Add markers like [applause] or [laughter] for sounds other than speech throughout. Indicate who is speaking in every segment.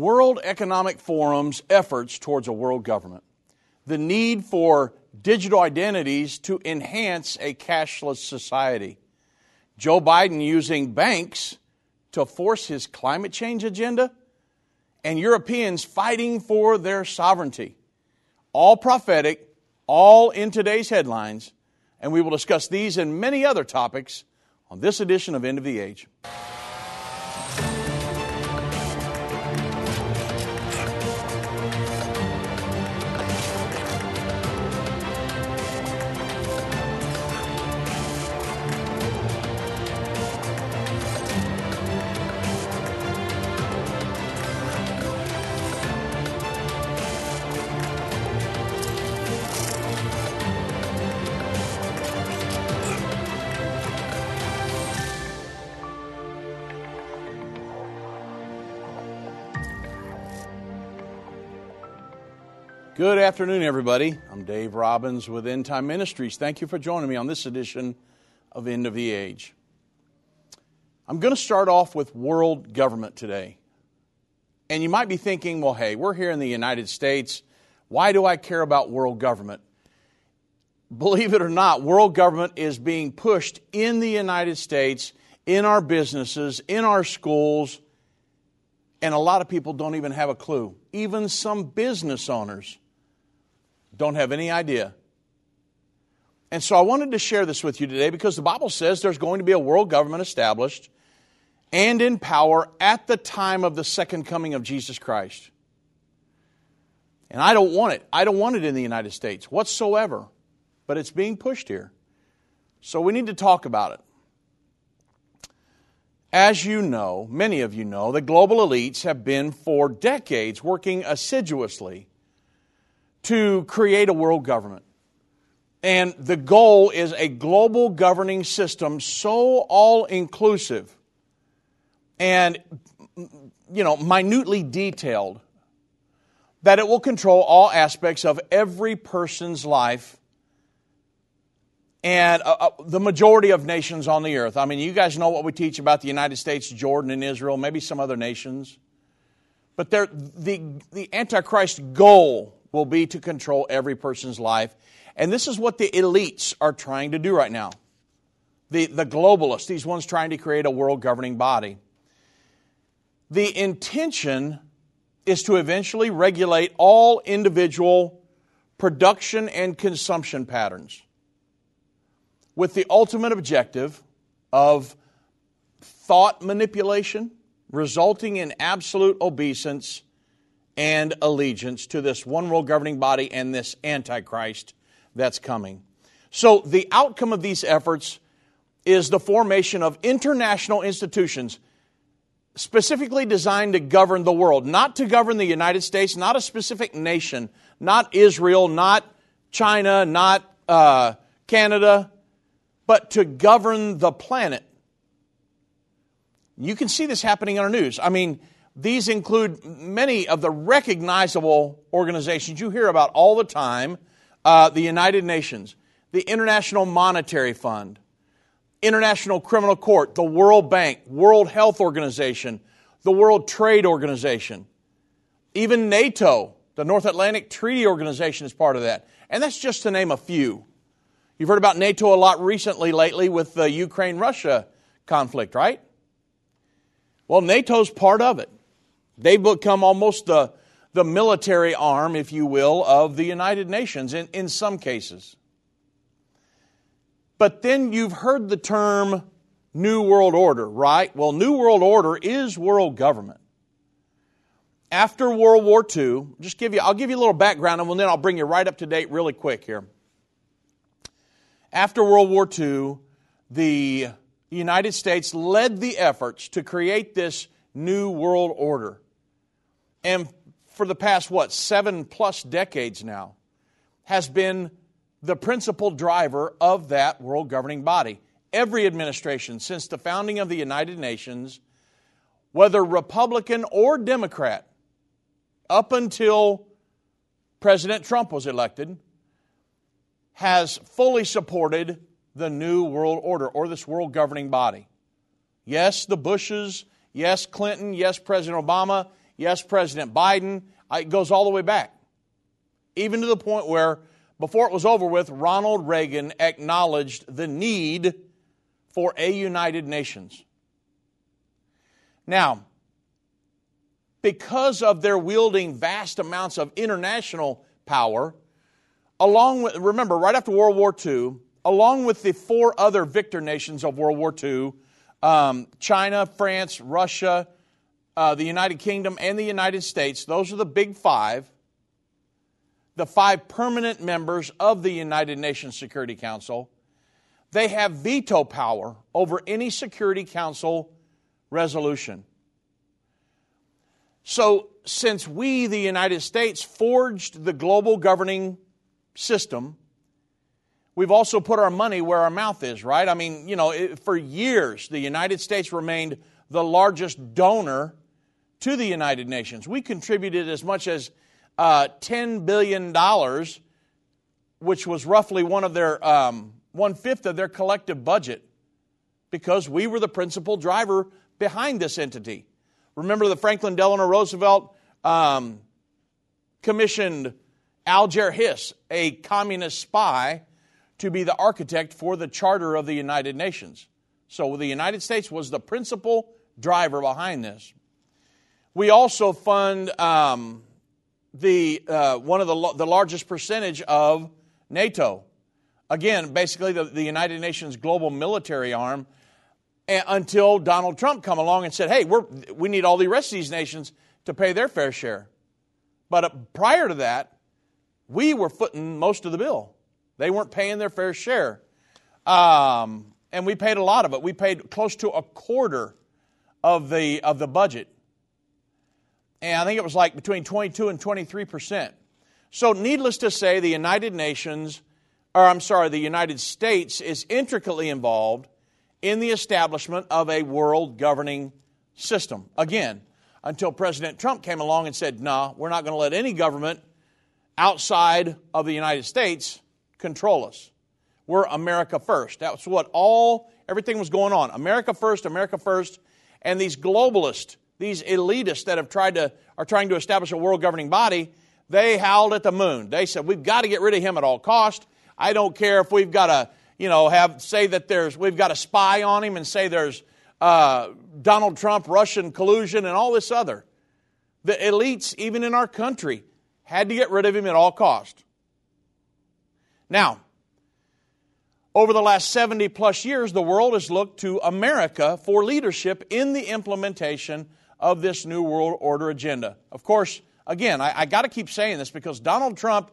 Speaker 1: World Economic Forum's efforts towards a world government, the need for digital identities to enhance a cashless society, Joe Biden using banks to force his climate change agenda, and Europeans fighting for their sovereignty. All prophetic, all in today's headlines, and we will discuss these and many other topics on this edition of End of the Age. Good afternoon, everybody. I'm Dave Robbins with End Time Ministries. Thank you for joining me on this edition of End of the Age. I'm going to start off with world government today. And you might be thinking, well, hey, we're here in the United States. Why do I care about world government? Believe it or not, world government is being pushed in the United States, in our businesses, in our schools, and a lot of people don't even have a clue. Even some business owners don't have any idea. And so I wanted to share this with you today because the Bible says there's going to be a world government established and in power at the time of the second coming of Jesus Christ. And I don't want it. I don't want it in the United States whatsoever. But it's being pushed here. So we need to talk about it. As you know, many of you know, the global elites have been for decades working assiduously to create a world government. And the goal is a global governing system so all inclusive and, you know, minutely detailed that it will control all aspects of every person's life and uh, uh, the majority of nations on the earth. I mean, you guys know what we teach about the United States, Jordan, and Israel, maybe some other nations. But the, the Antichrist goal will be to control every person's life. And this is what the elites are trying to do right now. The, the globalists, these ones trying to create a world governing body. The intention is to eventually regulate all individual production and consumption patterns with the ultimate objective of thought manipulation resulting in absolute obeisance and allegiance to this one world governing body and this Antichrist that's coming. So, the outcome of these efforts is the formation of international institutions specifically designed to govern the world, not to govern the United States, not a specific nation, not Israel, not China, not uh, Canada, but to govern the planet. You can see this happening in our news. I mean, these include many of the recognizable organizations you hear about all the time uh, the United Nations, the International Monetary Fund, International Criminal Court, the World Bank, World Health Organization, the World Trade Organization, even NATO, the North Atlantic Treaty Organization is part of that. And that's just to name a few. You've heard about NATO a lot recently, lately, with the Ukraine Russia conflict, right? Well, NATO's part of it. They become almost the, the military arm, if you will, of the United Nations in, in some cases. But then you've heard the term New World Order, right? Well, New World Order is world government. After World War II, just give you, I'll give you a little background and then I'll bring you right up to date really quick here. After World War II, the United States led the efforts to create this new world order and for the past, what, seven plus decades now, has been the principal driver of that world governing body. Every administration since the founding of the United Nations, whether Republican or Democrat, up until President Trump was elected, has fully supported the new world order or this world governing body. Yes, the Bushes, yes, Clinton, yes, President Obama, Yes, President Biden. It goes all the way back. Even to the point where, before it was over with, Ronald Reagan acknowledged the need for a United Nations. Now, because of their wielding vast amounts of international power, along with, remember, right after World War II, along with the four other victor nations of World War II, um, China, France, Russia, uh, the United Kingdom, and the United States, those are the big five, the five permanent members of the United Nations Security Council. They have veto power over any Security Council resolution. So, since we, the United States, forged the global governing system, we've also put our money where our mouth is, right? I mean, you know, for years, the United States remained the largest donor to the United Nations. We contributed as much as uh, $10 billion, which was roughly one of their, um, one fifth of their collective budget, because we were the principal driver behind this entity. Remember the Franklin Delano Roosevelt um, commissioned Alger Hiss, a communist spy, to be the architect for the Charter of the United Nations. So the United States was the principal driver behind this. We also fund um, the uh, one of the, the largest percentage of NATO. Again, basically the, the United Nations global military arm until Donald Trump come along and said, hey, we're, we need all the rest of these nations to pay their fair share. But uh, prior to that, we were footing most of the bill. They weren't paying their fair share. Um, and we paid a lot of it. We paid close to a quarter of the, of the budget. And I think it was like between 22 and 23 percent. So, needless to say, the United Nations, or I'm sorry, the United States is intricately involved in the establishment of a world governing system. Again, until President Trump came along and said, nah, we're not going to let any government outside of the United States control us. We're America first. That's what all, everything was going on. America first, America first. And these globalists, these elitists that have tried to, are trying to establish a world governing body, they howled at the moon. They said, we've got to get rid of him at all cost. I don't care if we've got to you know, have say that there's we've got a spy on him and say there's uh, Donald Trump, Russian collusion, and all this other. The elites, even in our country, had to get rid of him at all cost. Now, over the last 70 plus years, the world has looked to America for leadership in the implementation of this New World Order agenda. Of course, again, I, I got to keep saying this because Donald Trump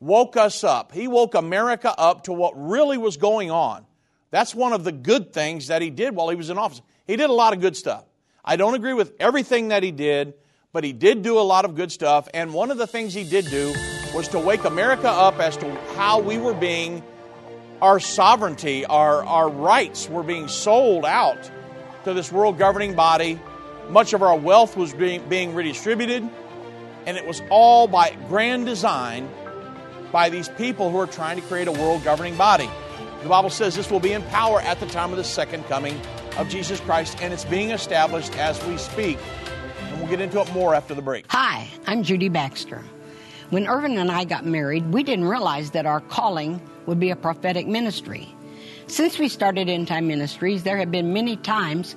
Speaker 1: woke us up. He woke America up to what really was going on. That's one of the good things that he did while he was in office. He did a lot of good stuff. I don't agree with everything that he did, but he did do a lot of good stuff. And one of the things he did do was to wake America up as to how we were being, our sovereignty, our, our rights were being sold out to this world governing body. Much of our wealth was being, being redistributed, and it was all by grand design by these people who are trying to create a world governing body. The Bible says this will be in power at the time of the second coming of Jesus Christ, and it's being established as we speak. And we'll get into it more after the break.
Speaker 2: Hi, I'm Judy Baxter. When Irvin and I got married, we didn't realize that our calling would be a prophetic ministry. Since we started End Time Ministries, there have been many times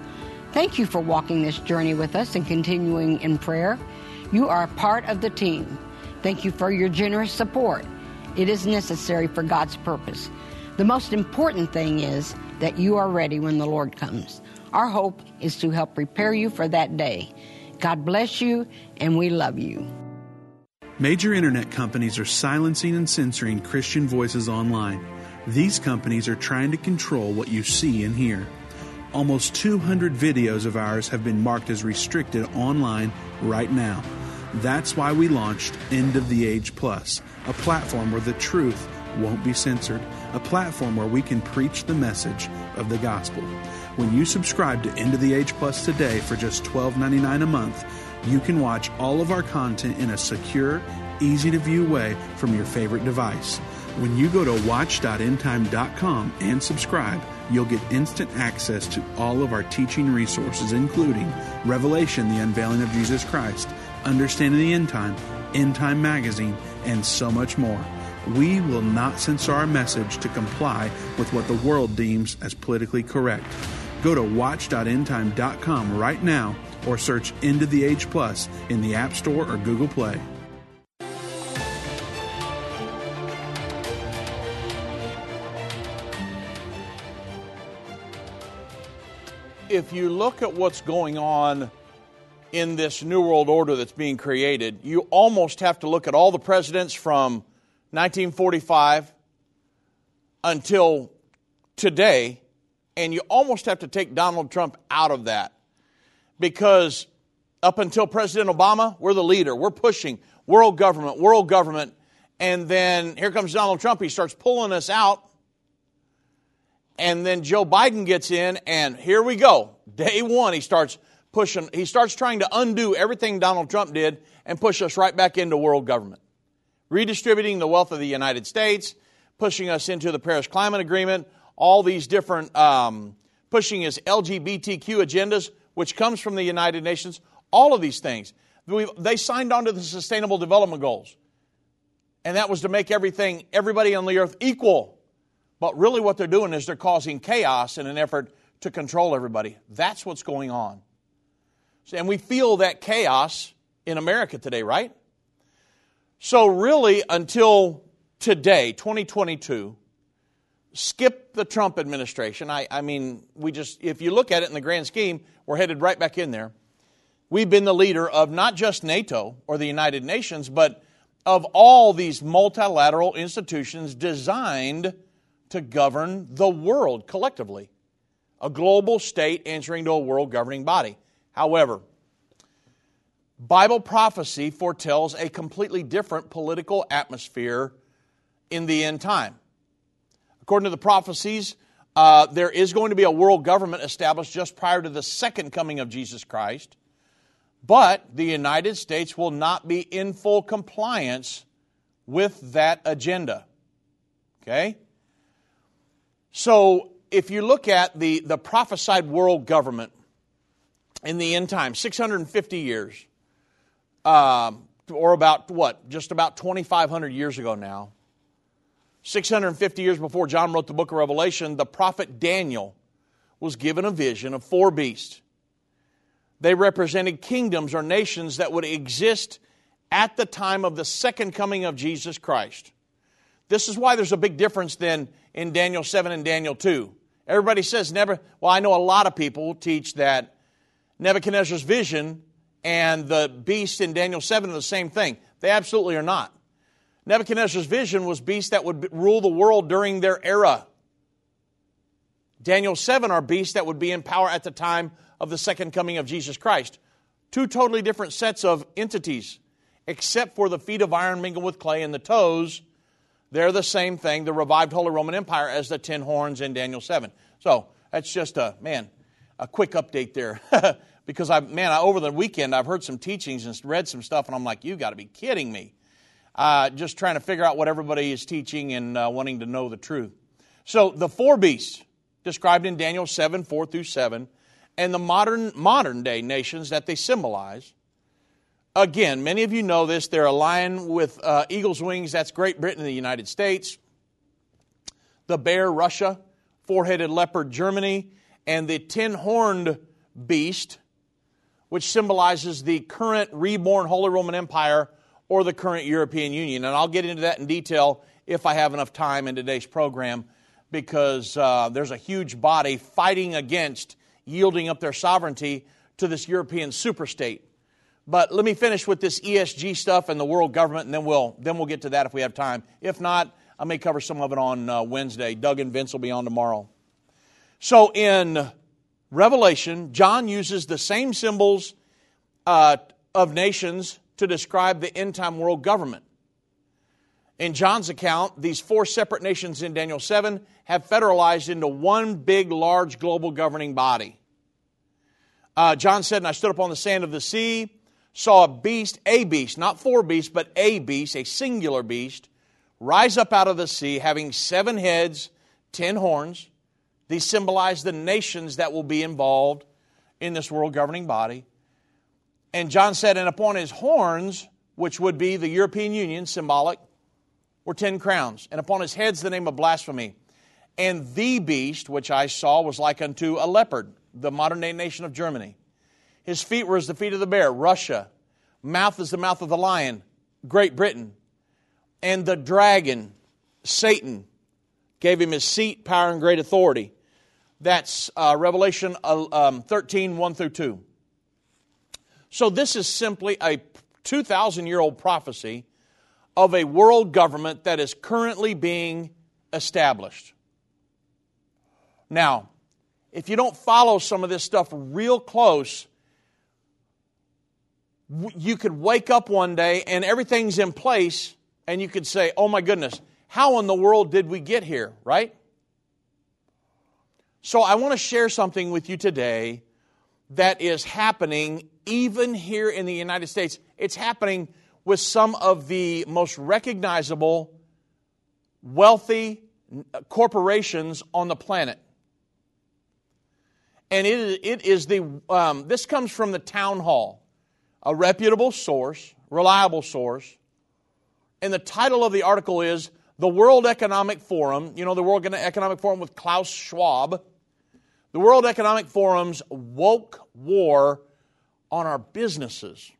Speaker 2: Thank you for walking this journey with us and continuing in prayer. You are a part of the team. Thank you for your generous support. It is necessary for God's purpose. The most important thing is that you are ready when the Lord comes. Our hope is to help prepare you for that day. God bless you, and we love you.
Speaker 3: Major internet companies are silencing and censoring Christian voices online. These companies are trying to control what you see and hear. Almost 200 videos of ours have been marked as restricted online right now. That's why we launched End of the Age Plus, a platform where the truth won't be censored, a platform where we can preach the message of the gospel. When you subscribe to End of the Age Plus today for just $12.99 a month, you can watch all of our content in a secure, easy to view way from your favorite device. When you go to watch.endtime.com and subscribe, you'll get instant access to all of our teaching resources, including Revelation, the unveiling of Jesus Christ, Understanding the End Time, End Time Magazine, and so much more. We will not censor our message to comply with what the world deems as politically correct. Go to watch.endtime.com right now or search End of the Age Plus in the App Store or Google Play.
Speaker 1: If you look at what's going on in this New World Order that's being created, you almost have to look at all the presidents from 1945 until today, and you almost have to take Donald Trump out of that. Because up until President Obama, we're the leader, we're pushing world government, world government, and then here comes Donald Trump, he starts pulling us out. And then Joe Biden gets in, and here we go. Day one, he starts pushing, he starts trying to undo everything Donald Trump did and push us right back into world government. Redistributing the wealth of the United States, pushing us into the Paris Climate Agreement, all these different, um, pushing his LGBTQ agendas, which comes from the United Nations, all of these things. They signed on to the Sustainable Development Goals. And that was to make everything, everybody on the earth equal. But really, what they're doing is they're causing chaos in an effort to control everybody. That's what's going on. And we feel that chaos in America today, right? So, really, until today, 2022, skip the Trump administration. I, I, mean, we just, if you look at it in the grand scheme, we're headed right back in there. We've been the leader of not just NATO or the United Nations, but of all these multilateral institutions designed to govern the world collectively. A global state answering to a world governing body. However, Bible prophecy foretells a completely different political atmosphere in the end time. According to the prophecies, uh, there is going to be a world government established just prior to the second coming of Jesus Christ, but the United States will not be in full compliance with that agenda. Okay? So, if you look at the, the prophesied world government in the end time, 650 years, um, or about what, just about 2,500 years ago now, 650 years before John wrote the book of Revelation, the prophet Daniel was given a vision of four beasts. They represented kingdoms or nations that would exist at the time of the second coming of Jesus Christ. This is why there's a big difference then in Daniel 7 and Daniel 2. Everybody says never, well, I know a lot of people teach that Nebuchadnezzar's vision and the beast in Daniel 7 are the same thing. They absolutely are not. Nebuchadnezzar's vision was beasts that would rule the world during their era. Daniel 7 are beasts that would be in power at the time of the second coming of Jesus Christ. Two totally different sets of entities, except for the feet of iron mingled with clay and the toes. They're the same thing, the revived Holy Roman Empire, as the ten horns in Daniel 7. So that's just a, man, a quick update there. [laughs] because I, man, I, over the weekend I've heard some teachings and read some stuff, and I'm like, you got to be kidding me uh, just trying to figure out what everybody is teaching and uh, wanting to know the truth. So the four beasts described in Daniel 7, 4 through 7, and the modern, modern day nations that they symbolize. Again, many of you know this. They're a lion with uh, eagle's wings. That's Great Britain and the United States. The bear, Russia. Four headed leopard, Germany. And the ten horned beast, which symbolizes the current reborn Holy Roman Empire or the current European Union. And I'll get into that in detail if I have enough time in today's program because uh, there's a huge body fighting against yielding up their sovereignty to this European superstate. But let me finish with this ESG stuff and the world government, and then we'll, then we'll get to that if we have time. If not, I may cover some of it on uh, Wednesday. Doug and Vince will be on tomorrow. So in Revelation, John uses the same symbols uh, of nations to describe the end time world government. In John's account, these four separate nations in Daniel 7 have federalized into one big, large global governing body. Uh, John said, And I stood up on the sand of the sea, saw a beast, a beast, not four beasts, but a beast, a singular beast, rise up out of the sea, having seven heads, ten horns. These symbolize the nations that will be involved in this world governing body. And John said, And upon his horns, which would be the European Union, symbolic, were ten crowns, and upon his heads the name of blasphemy. And the beast which I saw was like unto a leopard, the modern day nation of Germany. His feet were as the feet of the bear, Russia. Mouth is the mouth of the lion, Great Britain. And the dragon, Satan, gave him his seat, power, and great authority. That's uh, Revelation uh, um, 13, 1 through 2. So this is simply a 2,000 year old prophecy of a world government that is currently being established. Now, if you don't follow some of this stuff real close, you could wake up one day and everything's in place, and you could say, Oh my goodness, how in the world did we get here, right? So, I want to share something with you today that is happening even here in the United States. It's happening with some of the most recognizable, wealthy corporations on the planet. And it is, it is the, um, this comes from the town hall, a reputable source, reliable source. And the title of the article is The World Economic Forum. You know, the World Economic Forum with Klaus Schwab. The World Economic Forum's woke war on our businesses.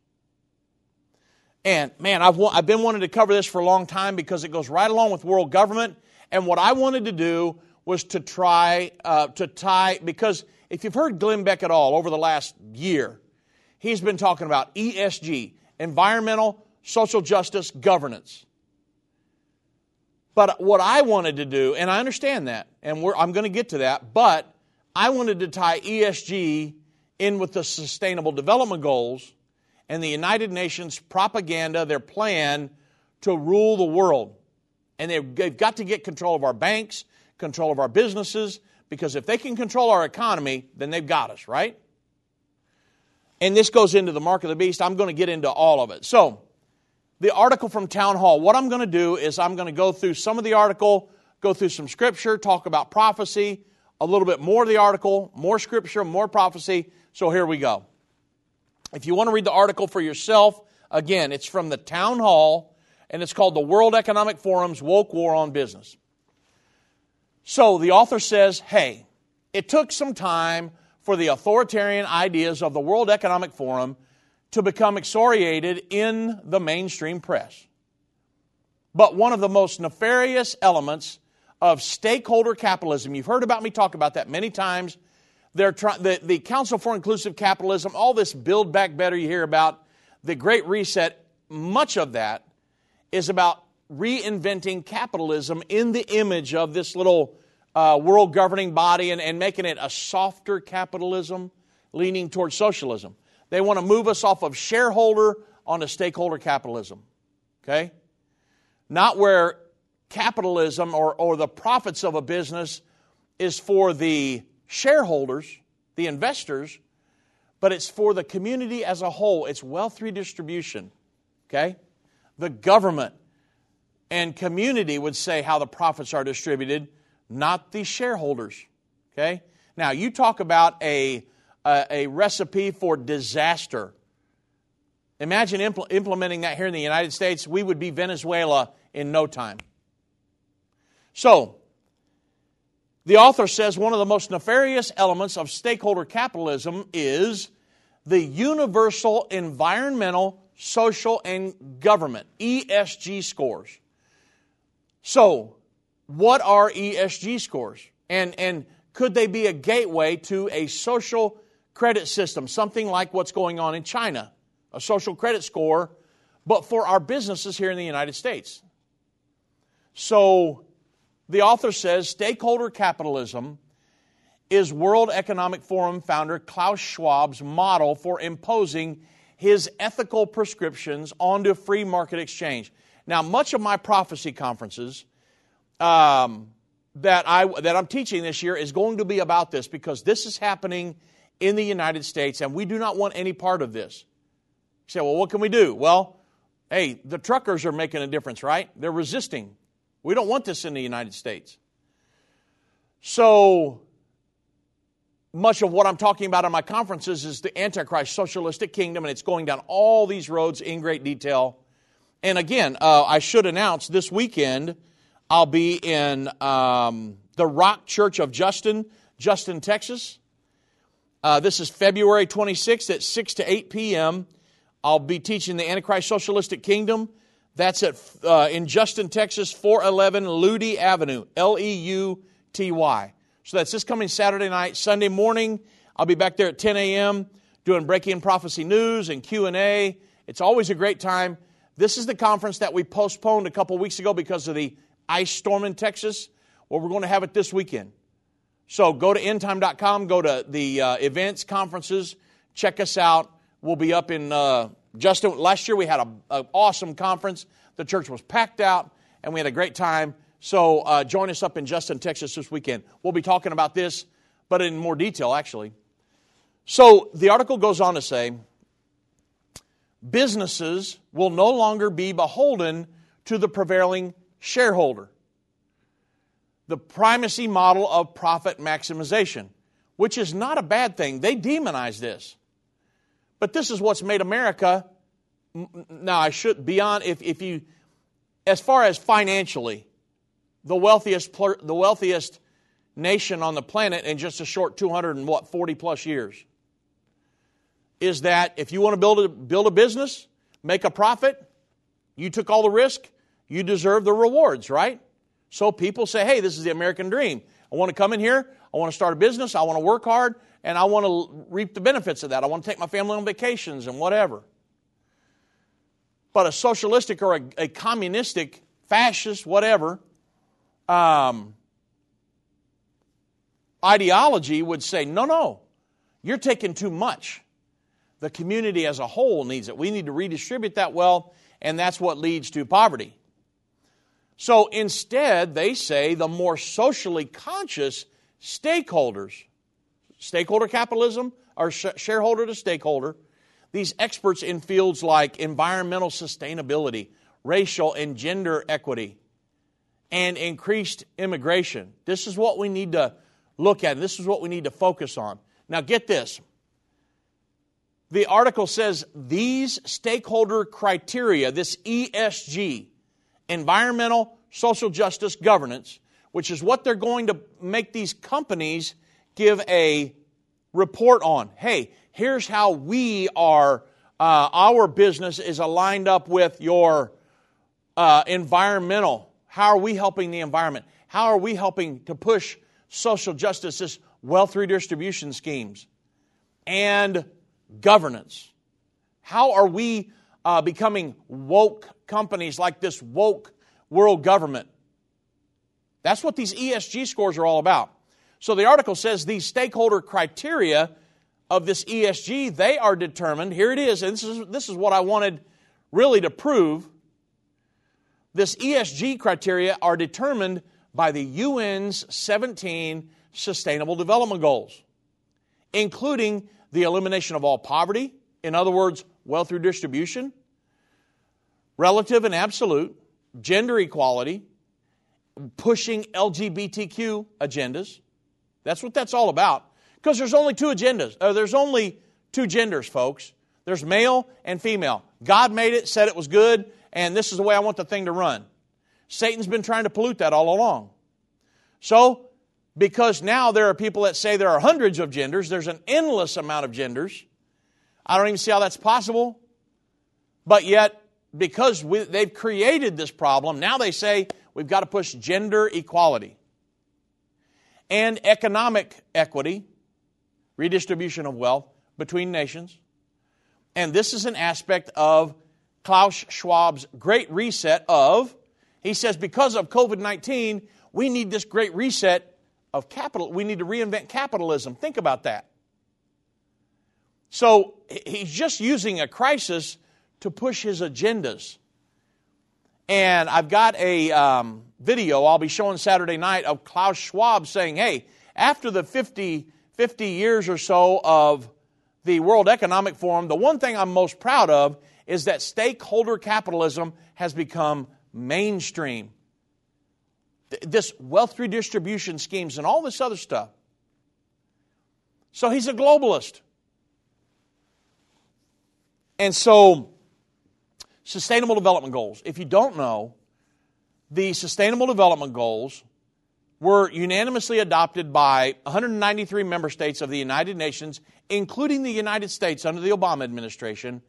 Speaker 1: And man, I've, I've been wanting to cover this for a long time because it goes right along with world government. And what I wanted to do was to try uh, to tie, because if you've heard Glenn Beck at all over the last year, he's been talking about ESG, environmental, social justice, governance. But what I wanted to do, and I understand that, and I'm going to get to that, but I wanted to tie ESG in with the Sustainable Development Goals and the United Nations propaganda, their plan to rule the world. And they've got to get control of our banks, control of our businesses, because if they can control our economy, then they've got us, right? And this goes into the mark of the beast. I'm going to get into all of it. So, the article from Town Hall, what I'm going to do is I'm going to go through some of the article, go through some scripture, talk about prophecy, a little bit more of the article, more scripture, more prophecy. So, here we go. If you want to read the article for yourself, again, it's from the town hall and it's called the World Economic Forum's Woke War on Business. So the author says, hey, it took some time for the authoritarian ideas of the World Economic Forum to become excoriated in the mainstream press. But one of the most nefarious elements of stakeholder capitalism, you've heard about me talk about that many times they're try- the, the Council for Inclusive Capitalism, all this Build Back Better you hear about, the Great Reset, much of that is about reinventing capitalism in the image of this little uh, world governing body and, and making it a softer capitalism leaning towards socialism. They want to move us off of shareholder onto stakeholder capitalism. Okay? Not where capitalism or, or the profits of a business is for the shareholders, the investors, but it's for the community as a whole. It's wealth redistribution. Okay? The government and community would say how the profits are distributed, not the shareholders. Okay? Now, you talk about a, a, a recipe for disaster. Imagine impl- implementing that here in the United States. We would be Venezuela in no time. So, the author says one of the most nefarious elements of stakeholder capitalism is the universal environmental, social, and government, ESG scores. So, what are ESG scores? And, and could they be a gateway to a social credit system, something like what's going on in China, a social credit score, but for our businesses here in the United States? So, the author says stakeholder capitalism is World Economic Forum founder Klaus Schwab's model for imposing his ethical prescriptions onto free market exchange. Now, much of my prophecy conferences um, that, I, that I'm teaching this year is going to be about this because this is happening in the United States and we do not want any part of this. You say, well, what can we do? Well, hey, the truckers are making a difference, right? They're resisting. We don't want this in the United States. So, much of what I'm talking about in my conferences is the Antichrist socialistic kingdom, and it's going down all these roads in great detail. And again, uh, I should announce this weekend I'll be in um, the Rock Church of Justin, Justin, Texas. Uh, this is February 26th at 6 to 8 p.m. I'll be teaching the Antichrist Socialistic Kingdom. That's at uh, in Justin, Texas, 411 Leuty Avenue, L E U T Y. So that's this coming Saturday night, Sunday morning. I'll be back there at 10 a.m. doing breaking prophecy news and Q and A. It's always a great time. This is the conference that we postponed a couple weeks ago because of the ice storm in Texas. Well, we're going to have it this weekend. So go to endtime.com, go to the uh, events, conferences, check us out. We'll be up in uh, Justin. Last year we had an awesome conference. The church was packed out, and we had a great time. So uh, join us up in Justin, Texas this weekend. We'll be talking about this, but in more detail, actually. So the article goes on to say businesses will no longer be beholden to the prevailing shareholder. The primacy model of profit maximization, which is not a bad thing. They demonize this. But this is what's made America. Now, I should, beyond, if, if you, as far as financially, the wealthiest, the wealthiest nation on the planet in just a short 200 and what, 40 plus years. Is that if you want to build a, build a business, make a profit, you took all the risk, you deserve the rewards, right? So people say, hey, this is the American dream. I want to come in here, I want to start a business, I want to work hard, and I want to reap the benefits of that. I want to take my family on vacations and whatever. But a socialistic or a, a communistic, fascist, whatever, um, ideology would say, no, no, you're taking too much. The community as a whole needs it. We need to redistribute that wealth, and that's what leads to poverty. So instead, they say the more socially conscious stakeholders, stakeholder capitalism or shareholder to stakeholder, these experts in fields like environmental sustainability, racial and gender equity, and increased immigration. This is what we need to look at. This is what we need to focus on. Now, get this. The article says these stakeholder criteria, this ESG, environmental, social justice, governance, which is what they're going to make these companies give a report on. Hey, here's how we are, uh, our business is aligned up with your uh, environmental how are we helping the environment? How are we helping to push social justice, this wealth redistribution schemes, and governance? How are we uh, becoming woke companies like this woke world government? That's what these ESG scores are all about. So the article says these stakeholder criteria of this ESG, they are determined. Here it is, and this is, this is what I wanted really to prove this ESG criteria are determined by the UN's 17 Sustainable Development Goals, including the elimination of all poverty, in other words, wealth redistribution, relative and absolute, gender equality, pushing LGBTQ agendas. That's what that's all about. Because there's only two agendas. Uh, there's only two genders, folks. There's male and female. God made it, said it was good, and this is the way I want the thing to run. Satan's been trying to pollute that all along. So, because now there are people that say there are hundreds of genders, there's an endless amount of genders. I don't even see how that's possible. But yet, because we, they've created this problem, now they say we've got to push gender equality and economic equity, redistribution of wealth between nations. And this is an aspect of Klaus Schwab's great reset of, he says, because of COVID 19, we need this great reset of capital. We need to reinvent capitalism. Think about that. So he's just using a crisis to push his agendas. And I've got a um, video I'll be showing Saturday night of Klaus Schwab saying, hey, after the 50, 50 years or so of the World Economic Forum, the one thing I'm most proud of is that stakeholder capitalism has become mainstream. This wealth redistribution schemes and all this other stuff. So he's a globalist. And so, Sustainable Development Goals. If you don't know, the Sustainable Development Goals were unanimously adopted by 193 member states of the United Nations, including the United States under the Obama administration,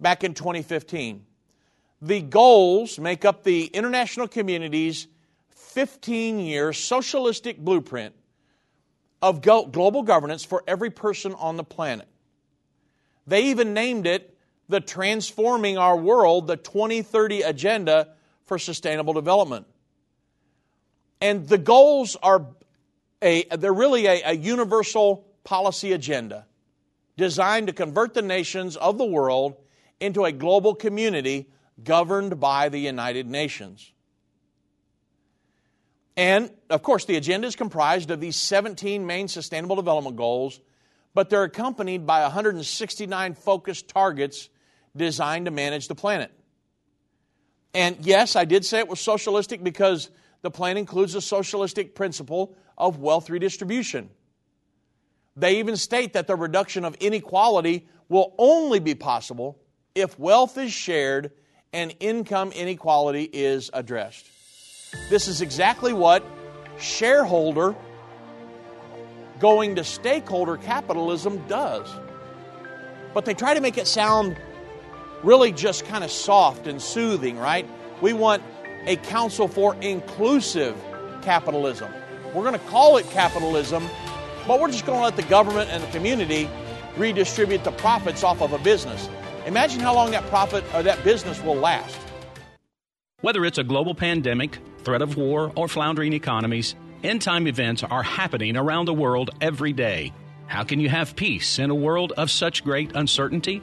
Speaker 1: back in 2015. The goals make up the international community's 15 year socialistic blueprint of global governance for every person on the planet. They even named it the Transforming Our World, the 2030 Agenda for Sustainable Development. And the goals are a, they're really a, a universal policy agenda designed to convert the nations of the world into a global community governed by the United Nations. And of course, the agenda is comprised of these 17 main sustainable development goals, but they're accompanied by 169 focused targets designed to manage the planet. And yes, I did say it was socialistic because the plan includes a socialistic principle of wealth redistribution. They even state that the reduction of inequality will only be possible if wealth is shared and income inequality is addressed. This is exactly what shareholder going to stakeholder capitalism does. But they try to make it sound really just kind of soft and soothing, right? We want a council for inclusive capitalism. We're going to call it capitalism, but we're just going to let the government and the community redistribute the profits off of a business. Imagine how long that profit or that business will last.
Speaker 4: Whether it's a global pandemic, threat of war, or floundering economies, end time events are happening around the world every day. How can you have peace in a world of such great uncertainty?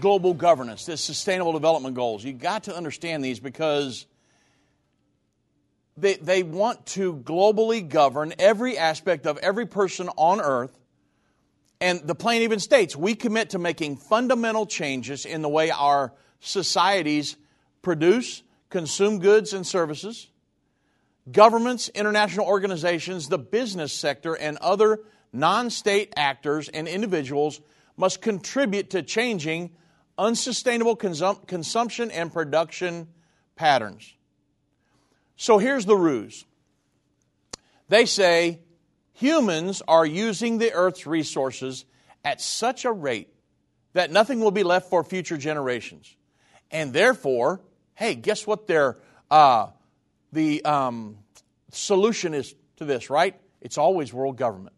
Speaker 1: global governance, this sustainable development goals. You've got to understand these because they, they want to globally govern every aspect of every person on earth. And the plan even states we commit to making fundamental changes in the way our societies produce, consume goods and services. Governments, international organizations, the business sector, and other non state actors and individuals must contribute to changing unsustainable consum- consumption and production patterns. So here's the ruse they say humans are using the earth's resources at such a rate that nothing will be left for future generations. And therefore, hey, guess what their uh, the um, solution is to this, right? It's always world government.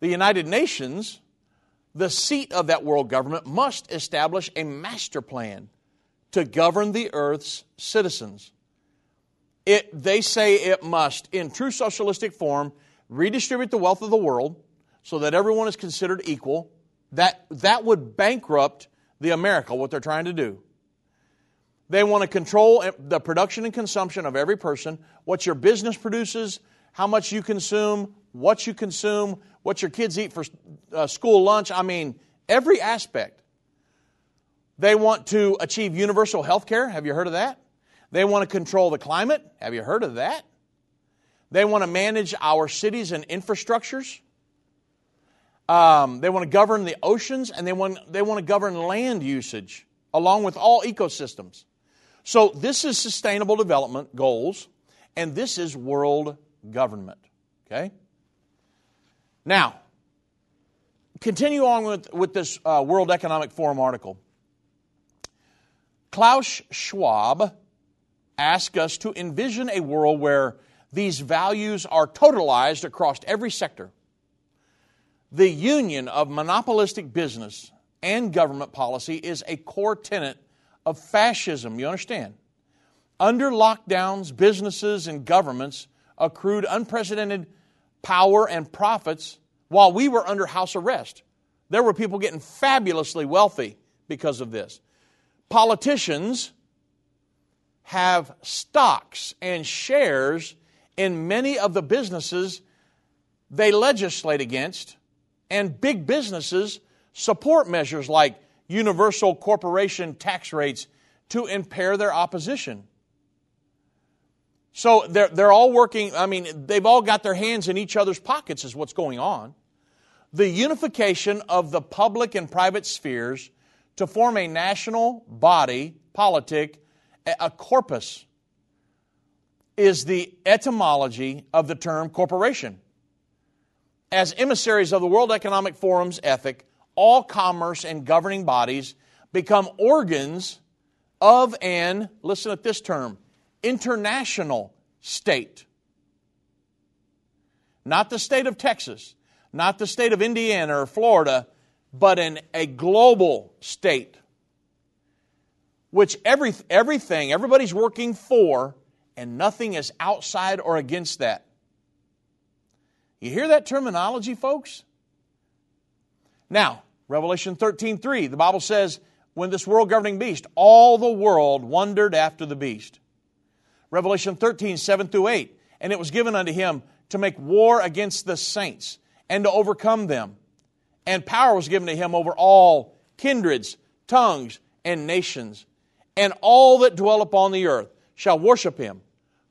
Speaker 1: The United Nations, the seat of that world government, must establish a master plan to govern the earth's citizens. It, they say it must, in true socialistic form, redistribute the wealth of the world so that everyone is considered equal. That, that would bankrupt the America, what they're trying to do. They want to control eh, the production and consumption of every person, what your business produces, how much you consume, what you consume, what your kids eat for uh, school lunch. I mean, every aspect. They want to achieve universal health care. Have you heard of that? They want to control the climate. Have you heard of that? They want to manage our cities and infrastructures. Um, they want to govern the oceans and they want, they want to govern land usage along with all ecosystems. So, this is sustainable development goals, and this is world government. Okay? Now, continue on with, with this uh, World Economic Forum article. Klaus Schwab asked us to envision a world where these values are totalized across every sector. The union of monopolistic business and government policy is a core tenet of fascism, you understand? Under lockdowns, businesses and governments accrued unprecedented power and profits while we were under house arrest. There were people getting fabulously wealthy because of this. Politicians have stocks and shares in many of the businesses they legislate against, and big businesses support measures like universal corporation tax rates to impair their opposition. So they're, they're all working, I mean, they've all got their hands in each other's pockets, is what's going on. The unification of the public and private spheres to form a national body, politic, a corpus, is the etymology of the term corporation. As emissaries of the World Economic Forum's ethic, all commerce and governing bodies become organs of an, listen at this term, international state. Not the state of Texas, not the state of Indiana or Florida, but in a global state. Which every, everything, everybody's working for, and nothing is outside or against that. You hear that terminology, folks? Now, Revelation 13 3, the Bible says, when this world governing beast, all the world wondered after the beast. Revelation 13 7 through 8, and it was given unto him to make war against the saints and to overcome them. And power was given to him over all kindreds, tongues, and nations. And all that dwell upon the earth shall worship him,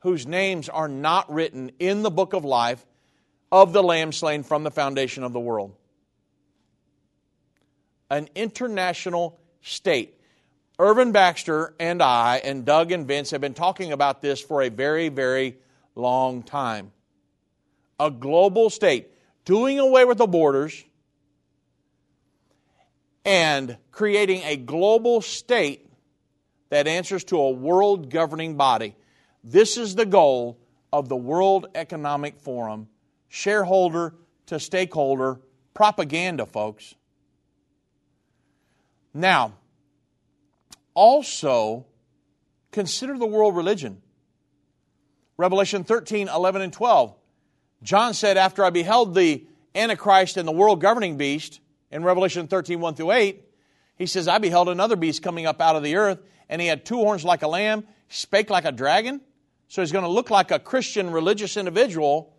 Speaker 1: whose names are not written in the book of life of the Lamb slain from the foundation of the world an international state. Irvin Baxter and I and Doug and Vince have been talking about this for a very, very long time. A global state, doing away with the borders and creating a global state that answers to a world governing body. This is the goal of the World Economic Forum, shareholder to stakeholder propaganda, folks. Now, also consider the world religion. Revelation 13, 11, and 12. John said, After I beheld the Antichrist and the world governing beast, in Revelation 13, 1 through 8, he says, I beheld another beast coming up out of the earth, and he had two horns like a lamb, spake like a dragon. So he's going to look like a Christian religious individual,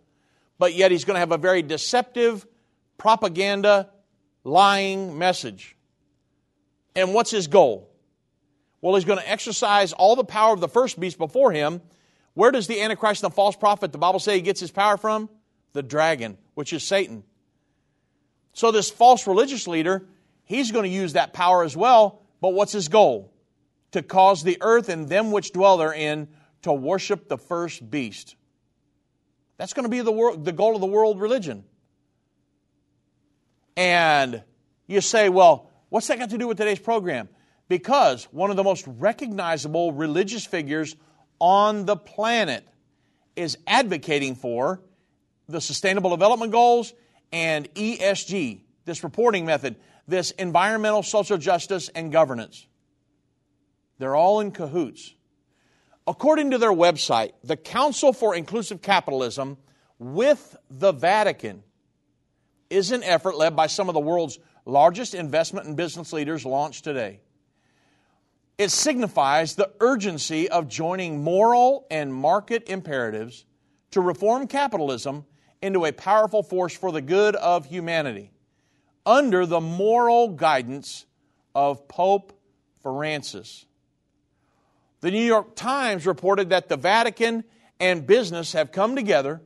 Speaker 1: but yet he's going to have a very deceptive, propaganda, lying message. And what's his goal? Well, he's going to exercise all the power of the first beast before him. Where does the Antichrist and the false prophet, the Bible say he gets his power from? The dragon, which is Satan. So, this false religious leader, he's going to use that power as well. But what's his goal? To cause the earth and them which dwell therein to worship the first beast. That's going to be the, world, the goal of the world religion. And you say, well, What's that got to do with today's program? Because one of the most recognizable religious figures on the planet is advocating for the Sustainable Development Goals and ESG, this reporting method, this environmental, social justice, and governance. They're all in cahoots. According to their website, the Council for Inclusive Capitalism with the Vatican is an effort led by some of the world's largest investment and business leaders launched today. It signifies the urgency of joining moral and market imperatives to reform capitalism into a powerful force for the good of humanity under the moral guidance of Pope Francis. The New York Times reported that the Vatican and business have come together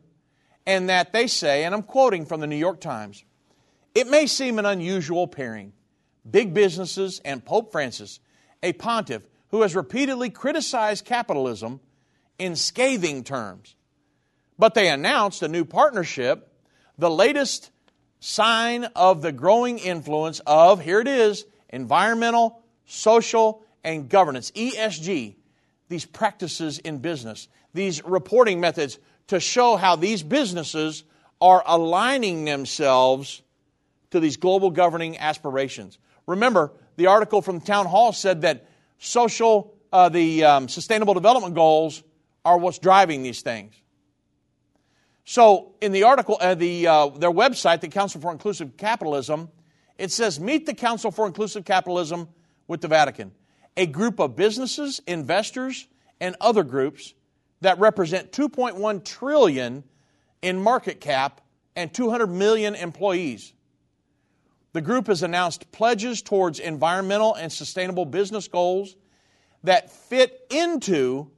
Speaker 1: and that they say, and I'm quoting from the New York Times, it may seem an unusual pairing. Big businesses and Pope Francis, a pontiff who has repeatedly criticized capitalism in scathing terms. But they announced a new partnership, the latest sign of the growing influence of, here it is, environmental, social, and governance, ESG, these practices in business, these reporting methods to show how these businesses are aligning themselves to these global governing aspirations. Remember, the article from the town hall said that social, uh, the um, sustainable development goals are what's driving these things. So, in the article, uh, the, uh, their website, the Council for Inclusive Capitalism, it says, Meet the Council for Inclusive Capitalism with the Vatican, a group of businesses, investors, and other groups that represent 2.1 trillion in market cap and 200 million employees. The group has announced pledges towards environmental and sustainable business goals that fit into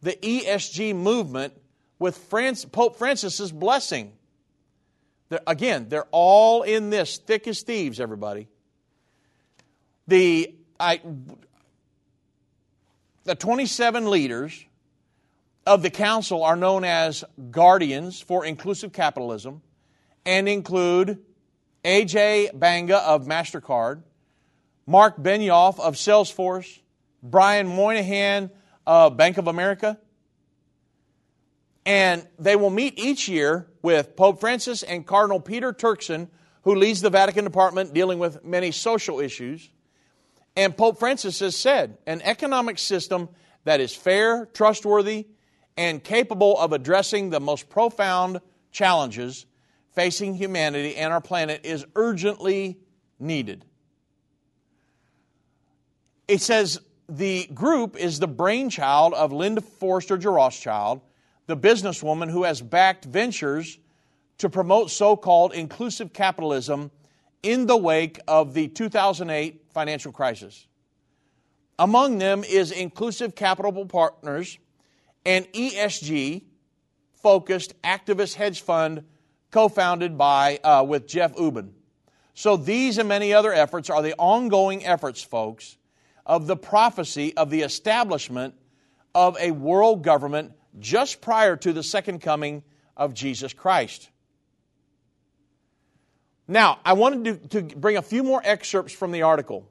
Speaker 1: the ESG movement with France, Pope Francis's blessing. They're, again, they're all in this thick as thieves, everybody. The, I, the 27 leaders of the council are known as guardians for inclusive capitalism and include AJ Banga of MasterCard, Marc Benioff of Salesforce, Brian Moynihan of Bank of America, and they will meet each year with Pope Francis and Cardinal Peter Turkson, who leads the Vatican Department dealing with many social issues. And Pope Francis has said an economic system that is fair, trustworthy, and capable of addressing the most profound challenges facing humanity and our planet is urgently needed. It says the group is the brainchild of Linda Forester Rothschild, the businesswoman who has backed ventures to promote so called inclusive capitalism in the wake of the 2008 financial crisis. Among them is Inclusive Capital Partners, an ESG focused activist hedge fund co founded by uh, with Jeff Ubben. So these and many other efforts are the ongoing efforts, folks, of the prophecy of the establishment of a world government just prior to the second coming of Jesus Christ. Now, I wanted to, to bring a few more excerpts from the article.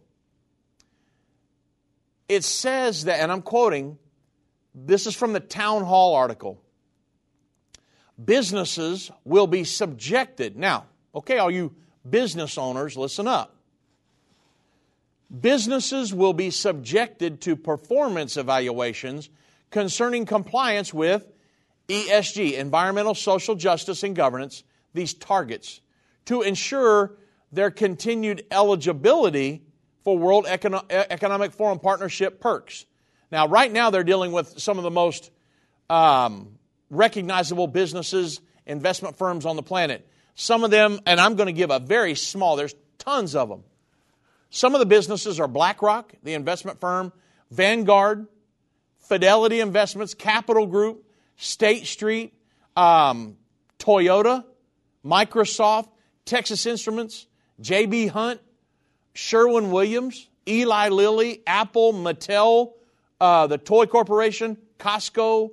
Speaker 1: It says that, and I'm quoting, this is from the Town Hall article. Businesses will be subjected. Now, okay, all you business owners, listen up. Businesses will be subjected to performance evaluations concerning compliance with ESG, environmental, social justice, and governance, these targets, to ensure their continued eligibility for World Econo- Economic Forum Partnership perks. Now, right now, they're dealing with some of the most um, recognizable businesses, investment firms on the planet. Some of them, and I'm going to give a very small, there's tons of them. Some of the businesses are BlackRock, the investment firm, Vanguard, Fidelity Investments, Capital Group, State Street, um, Toyota, Microsoft, Texas Instruments, J.B. Hunt, Sherwin Williams, Eli Lilly, Apple, Mattel, uh, the Toy Corporation, Costco,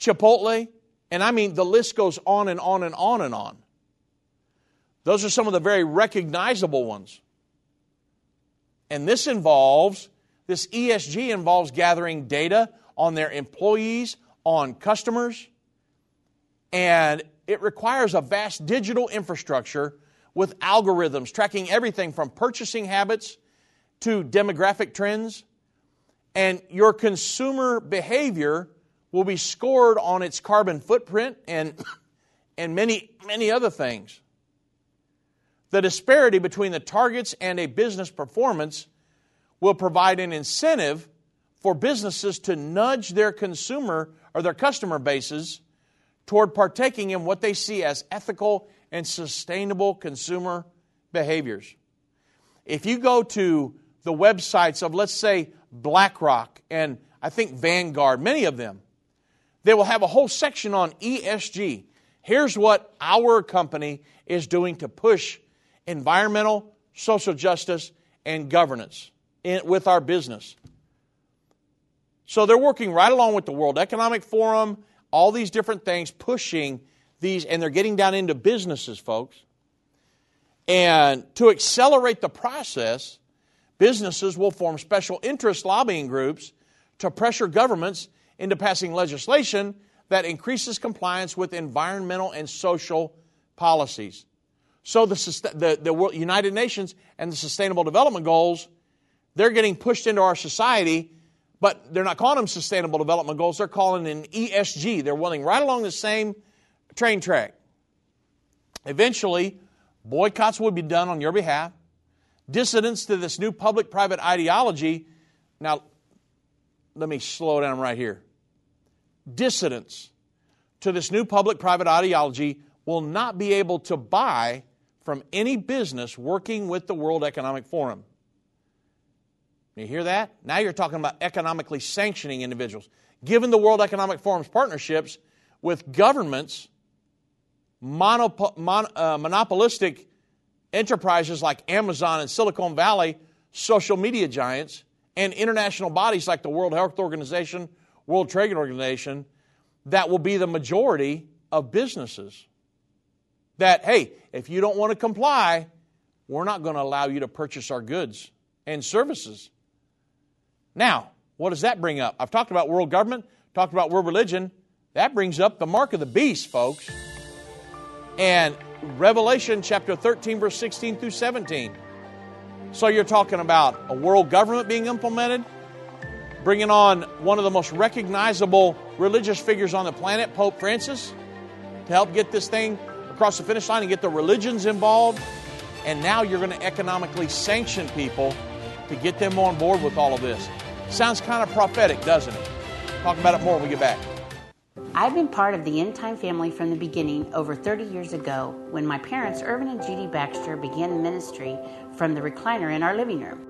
Speaker 1: Chipotle, and I mean the list goes on and on and on and on. Those are some of the very recognizable ones. And this involves, this ESG involves gathering data on their employees, on customers, and it requires a vast digital infrastructure with algorithms tracking everything from purchasing habits to demographic trends. And your consumer behavior will be scored on its carbon footprint and, and many, many other things. The disparity between the targets and a business performance will provide an incentive for businesses to nudge their consumer or their customer bases toward partaking in what they see as ethical and sustainable consumer behaviors. If you go to the websites of, let's say, BlackRock and I think Vanguard, many of them, they will have a whole section on ESG. Here's what our company is doing to push environmental, social justice, and governance in, with our business. So they're working right along with the World Economic Forum, all these different things, pushing these, and they're getting down into businesses, folks. And to accelerate the process, businesses will form special interest lobbying groups to pressure governments into passing legislation that increases compliance with environmental and social policies. So the, the, the United Nations and the Sustainable Development Goals, they're getting pushed into our society, but they're not calling them Sustainable Development Goals. They're calling them ESG. They're running right along the same train track. Eventually, boycotts will be done on your behalf. Dissidents to this new public private ideology. Now, let me slow down right here. Dissidents to this new public private ideology will not be able to buy from any business working with the World Economic Forum. You hear that? Now you're talking about economically sanctioning individuals. Given the World Economic Forum's partnerships with governments, monop- mon- uh, monopolistic enterprises like Amazon and Silicon Valley, social media giants, and international bodies like the World Health Organization, World Trade Organization, that will be the majority of businesses that, hey, if you don't want to comply, we're not going to allow you to purchase our goods and services. Now, what does that bring up? I've talked about world government, talked about world religion. That brings up the mark of the beast, folks. And Revelation chapter 13, verse 16 through 17. So you're talking about a world government being implemented, bringing on one of the most recognizable religious figures on the planet, Pope Francis, to help get this thing across the finish line and get the religions involved. And now you're going to economically sanction people to get them on board with all of this. Sounds kind of prophetic, doesn't it? Talk about it more when we get back.
Speaker 5: I've been part of the End Time family from the beginning over 30 years ago when my parents, Irvin and Judy Baxter, began ministry from the recliner in our living room.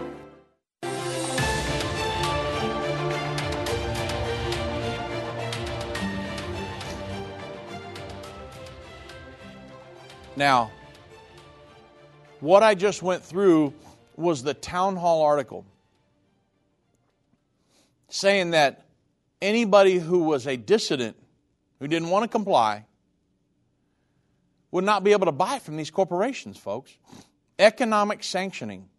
Speaker 1: Now, what I just went through was the town hall article saying that anybody who was a dissident, who didn't want to comply, would not be able to buy from these corporations, folks. Economic sanctioning.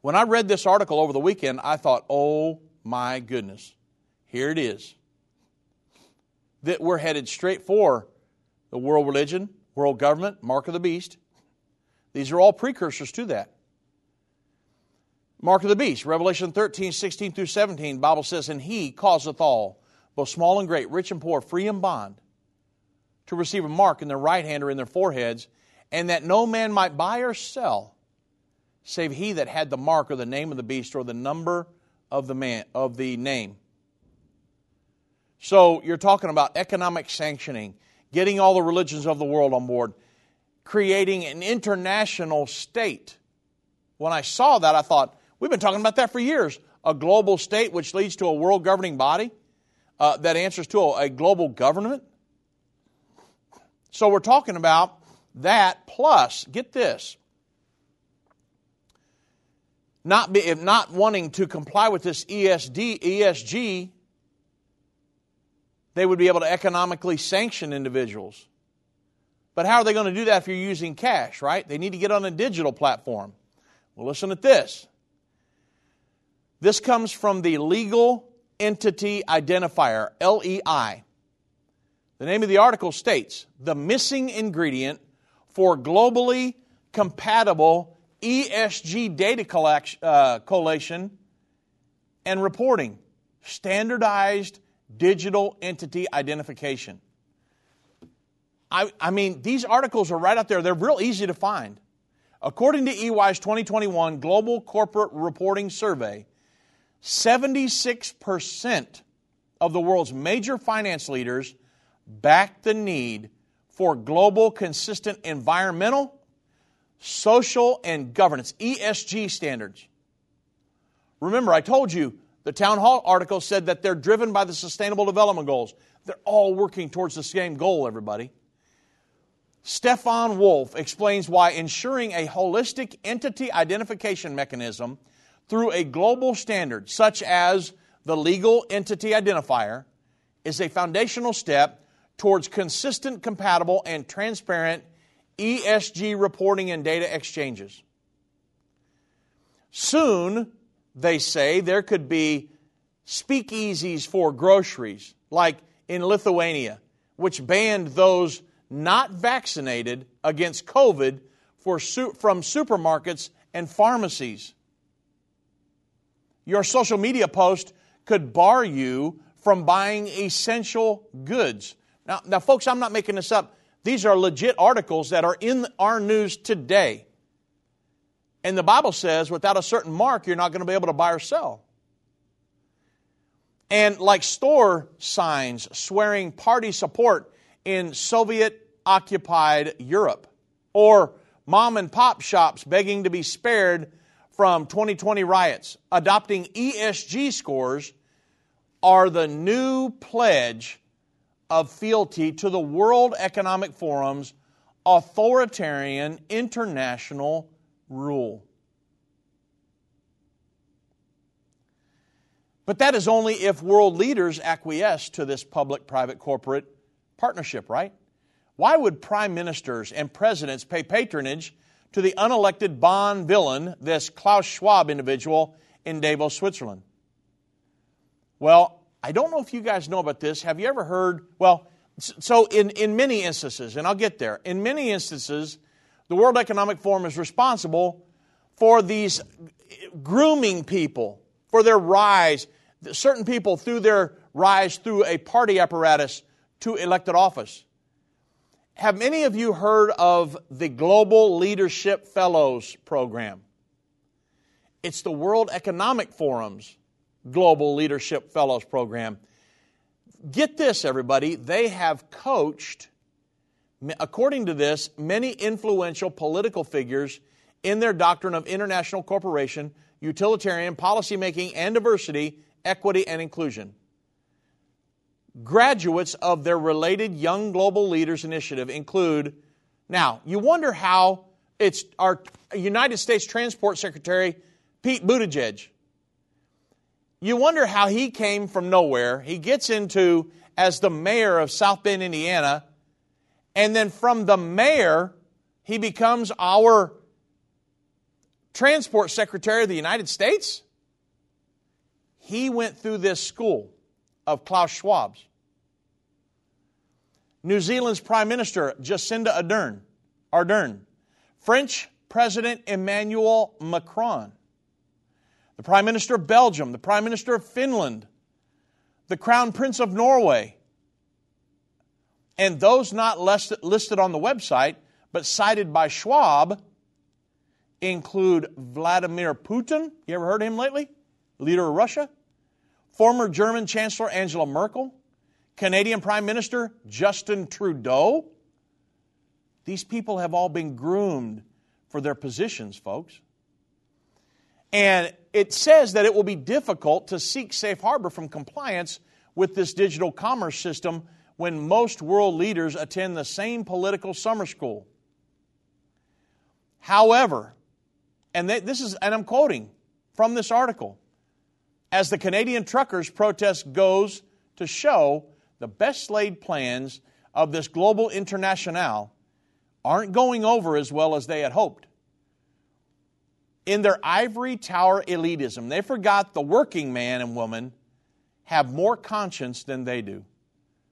Speaker 1: When I read this article over the weekend, I thought, oh my goodness, here it is. That we're headed straight for the world religion, world government, mark of the beast. These are all precursors to that. Mark of the beast, Revelation 13, 16 through 17, Bible says, And he causeth all, both small and great, rich and poor, free and bond, to receive a mark in their right hand or in their foreheads, and that no man might buy or sell, save he that had the mark or the name of the beast or the number of the man of the name. So you're talking about economic sanctioning, getting all the religions of the world on board, creating an international state. When I saw that, I thought, we've been talking about that for years. A global state which leads to a world governing body uh, that answers to a, a global government. So we're talking about that plus, get this, not, be, not wanting to comply with this ESD, ESG, they would be able to economically sanction individuals. But how are they going to do that if you're using cash, right? They need to get on a digital platform. Well, listen at this. This comes from the Legal Entity Identifier, LEI. The name of the article states the missing ingredient for globally compatible ESG data collection, uh, collation and reporting, standardized digital entity identification. I, I mean, these articles are right out there. They're real easy to find. According to EY's 2021 Global Corporate Reporting Survey, 76% of the world's major finance leaders back the need for global consistent environmental, social, and governance, ESG standards. Remember, I told you the town hall article said that they're driven by the Sustainable Development Goals. They're all working towards the same goal, everybody. Stephan Wolf explains why ensuring a holistic entity identification mechanism through a global standard, such as the legal entity identifier, is a foundational step towards consistent, compatible, and transparent ESG reporting and data exchanges. Soon, they say, there could be speakeasies for groceries, like in Lithuania, which banned those not vaccinated against COVID for, from supermarkets and pharmacies. Your social media post could bar you from buying essential goods. Now, now, folks, I'm not making this up. These are legit articles that are in our news today. And the Bible says without a certain mark, you're not going to be able to buy or sell. And like store signs swearing party support in Soviet occupied Europe, or mom and pop shops begging to be spared from 2020 riots, adopting ESG scores are the new pledge of fealty to the World Economic Forum's authoritarian international rule. But that is only if world leaders acquiesce to this public private corporate partnership, right? Why would prime ministers and presidents pay patronage to the unelected Bond villain, this Klaus Schwab individual in Davos, Switzerland? Well, I don't know if you guys know about this. Have you ever heard? Well, so in, in many instances, and I'll get there, in many instances, the World Economic Forum is responsible for these grooming people for their rise, certain people through their rise through a party apparatus to elected office. Have many of you heard of the Global Leadership Fellows program? It's the World Economic Forum's Global Leadership Fellows Program. Get this, everybody, they have coached, according to this, many influential political figures in their doctrine of international cooperation, utilitarian policymaking, and diversity, equity, and inclusion. Graduates of their related Young Global Leaders Initiative include, now, you wonder how it's our United States Transport Secretary, Pete Buttigieg you wonder how he came from nowhere. He gets into as the mayor of South Bend, Indiana, and then from the mayor, he becomes our transport secretary of the United States. He went through this school of Klaus Schwab's. New Zealand's Prime Minister, Jacinda Ardern, Ardern. French President Emmanuel Macron the Prime Minister of Belgium, the Prime Minister of Finland, the Crown Prince of Norway, And those not listed on the website, but cited by Schwab, include Vladimir Putin. You ever heard of him lately? Leader of Russia. Former German Chancellor Angela Merkel. Canadian Prime Minister Justin Trudeau. These people have all been groomed for their positions, folks. And it says that it will be difficult to seek safe harbor from compliance with this digital commerce system when most world leaders attend the same political summer school. However, and this is, and I'm quoting from this article, as the Canadian truckers' protest goes to show the best laid plans of this global international aren't going over as well as they had hoped. In their ivory tower elitism, they forgot the working man and woman have more conscience than they do.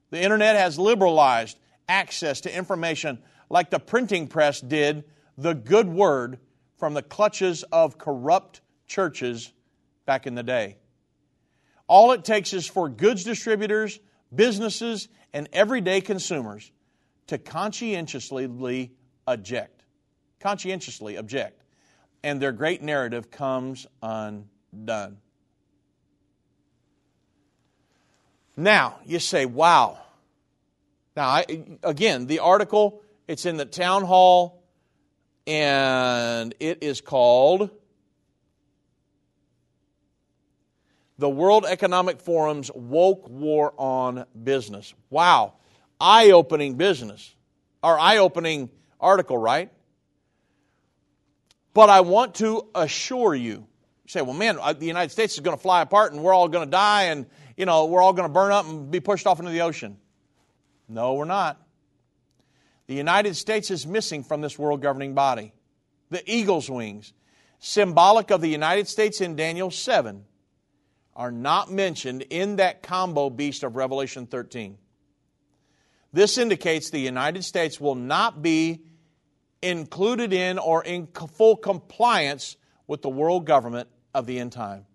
Speaker 1: The internet has liberalized access to information like the printing press did the good word from the clutches of corrupt churches back in the day. All it takes is for goods distributors, businesses, and everyday consumers to conscientiously object. Conscientiously object. And their great narrative comes undone. Now, you say, wow. Now, I, again, the article, it's in the town hall, and it is called The World Economic Forum's Woke War on Business. Wow. Eye opening business, or eye opening article, right? But I want to assure you, you say, well, man, the United States is going to fly apart and we're all going to die and, you know, we're all going to burn up and be pushed off into the ocean. No, we're not. The United States is missing from this world governing body. The eagle's wings, symbolic of the United States in Daniel 7, are not mentioned in that combo beast of Revelation 13. This indicates the United States will not be included in or in full compliance with the world government of the end time.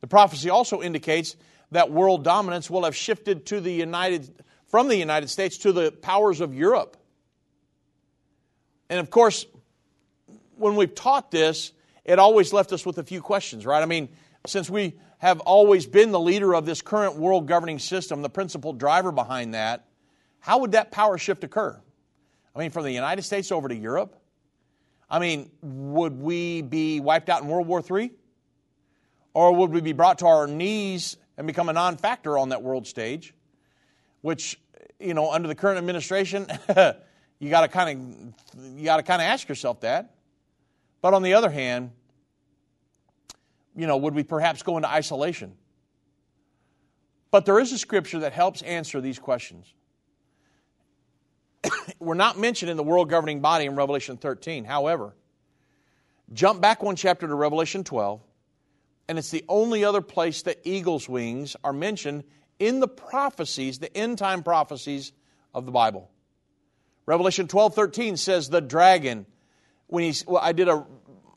Speaker 1: The prophecy also indicates that world dominance will have shifted to the United from the United States to the powers of Europe. And of course, when we've taught this, it always left us with a few questions, right? I mean, since we have always been the leader of this current world governing system, the principal driver behind that, how would that power shift occur? I mean, from the United States over to Europe? I mean, would we be wiped out in World War III? Or would we be brought to our knees and become a non factor on that world stage? Which, you know, under the current administration, [laughs] you got to kind of you got to kind of ask yourself that. But on the other hand, you know, would we perhaps go into isolation? But there is a scripture that helps answer these questions. [coughs] We're not mentioned in the world governing body in Revelation 13. However, jump back one chapter to Revelation 12, and it's the only other place that eagle's wings are mentioned in the prophecies, the end time prophecies of the Bible. Revelation 12 13 says, The dragon, when he's, well, I did a,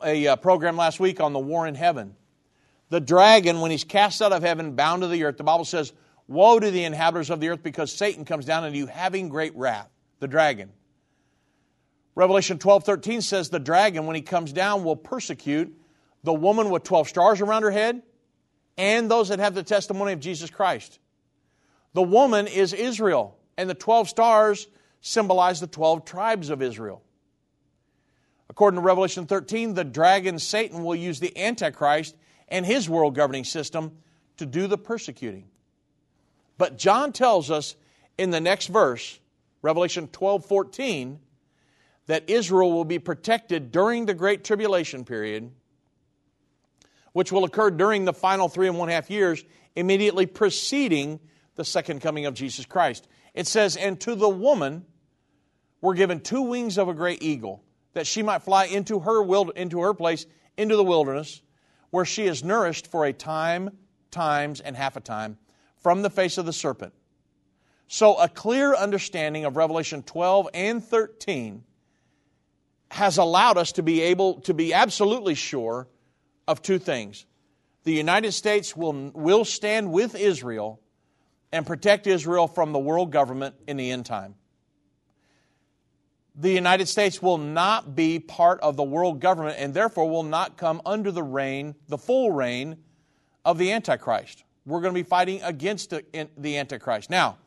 Speaker 1: a uh, program last week on the war in heaven the dragon, when he's cast out of heaven, bound to the earth, the Bible says, Woe to the inhabitants of the earth because Satan comes down on you having great wrath. The dragon. Revelation 12 13 says, The dragon, when he comes down, will persecute the woman with 12 stars around her head and those that have the testimony of Jesus Christ. The woman is Israel, and the 12 stars symbolize the 12 tribes of Israel. According to Revelation 13, the dragon, Satan, will use the Antichrist and his world governing system to do the persecuting. But John tells us in the next verse, Revelation 12 14, that Israel will be protected during the Great Tribulation period, which will occur during the final three and one half years, immediately preceding the second coming of Jesus Christ. It says, And to the woman were given two wings of a great eagle, that she might fly into her, into her place, into the wilderness, where she is nourished for a time, times, and half a time from the face of the serpent. So, a clear understanding of Revelation 12 and 13 has allowed us to be able to be absolutely sure of two things. The United States will, will stand with Israel and protect Israel from the world government in the end time. the United States will not be part of the world government and therefore will not come under the reign, the full reign of the Antichrist. We're going to be fighting against the Antichrist. Now,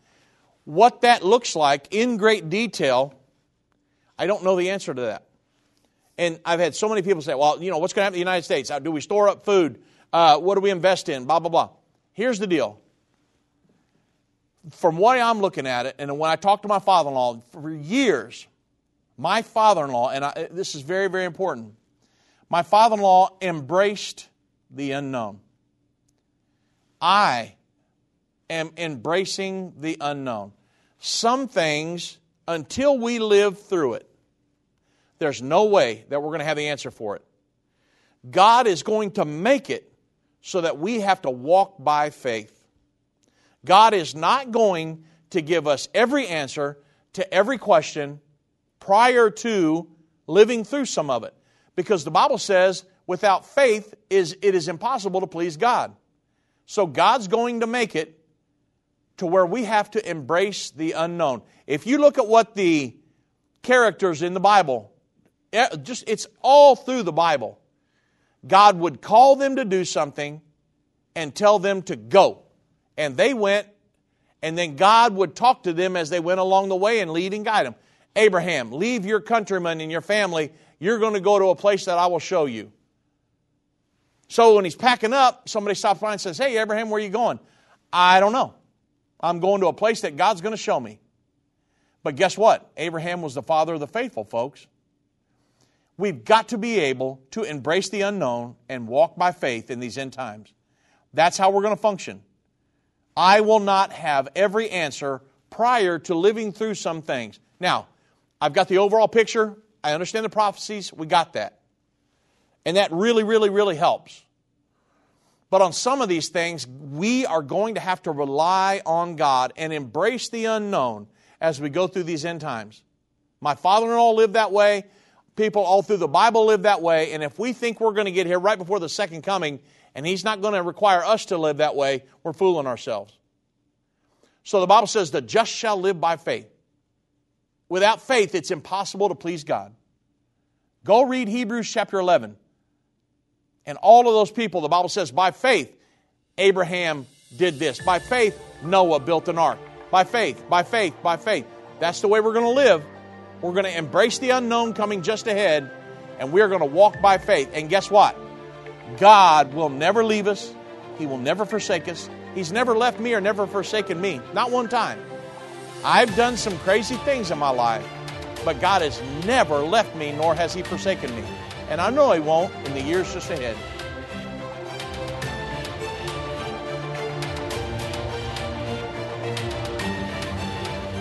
Speaker 1: what that looks like in great detail, I don't know the answer to that. And I've had so many people say, well, you know, what's going to happen to the United States? Do we store up food? Uh, what do we invest in? Blah, blah, blah. Here's the deal. From what I'm looking at it, and when I talked to my father in law for years, my father in law, and I, this is very, very important, my father in law embraced the unknown. I am embracing the unknown. Some things, until we live through it, there's no way that we're going to have the answer for it. God is going to make it so that we have to walk by faith. God is not going to give us every answer to every question prior to living through some of it. Because the Bible says without faith is it is impossible to please God. So God's going to make it to where we have to embrace the unknown. If you look at what the characters in the Bible, just it's all through the Bible. God would call them to do something and tell them to go. And they went, and then God would talk to them as they went along the way and lead and guide them. Abraham, leave your countrymen and your family. You're going to go to a place that I will show you. So when he's packing up, somebody stops by and says, Hey, Abraham, where are you going? I don't know. I'm going to a place that God's going to show me. But guess what? Abraham was the father of the faithful, folks. We've got to be able to embrace the unknown and walk by faith in these end times. That's how we're going to function. I will not have every answer prior to living through some things. Now, I've got the overall picture. I understand the prophecies. We got that. And that really, really, really helps. But on some of these things, we are going to have to rely on God and embrace the unknown as we go through these end times. My father in law lived that way. People all through the Bible live that way. And if we think we're going to get here right before the second coming and He's not going to require us to live that way, we're fooling ourselves. So the Bible says, the just shall live by faith. Without faith, it's impossible to please God. Go read Hebrews chapter 11. And all of those people, the Bible says, by faith, Abraham did this. By faith, Noah built an ark. By faith, by faith, by faith. That's the way we're going to live. We're going to embrace the unknown coming just ahead, and we're going to walk by faith. And guess what? God will never leave us, He will never forsake us. He's never left me or never forsaken me. Not one time. I've done some crazy things in my life, but God has never left me nor has He forsaken me. And I know He won't in the years just ahead.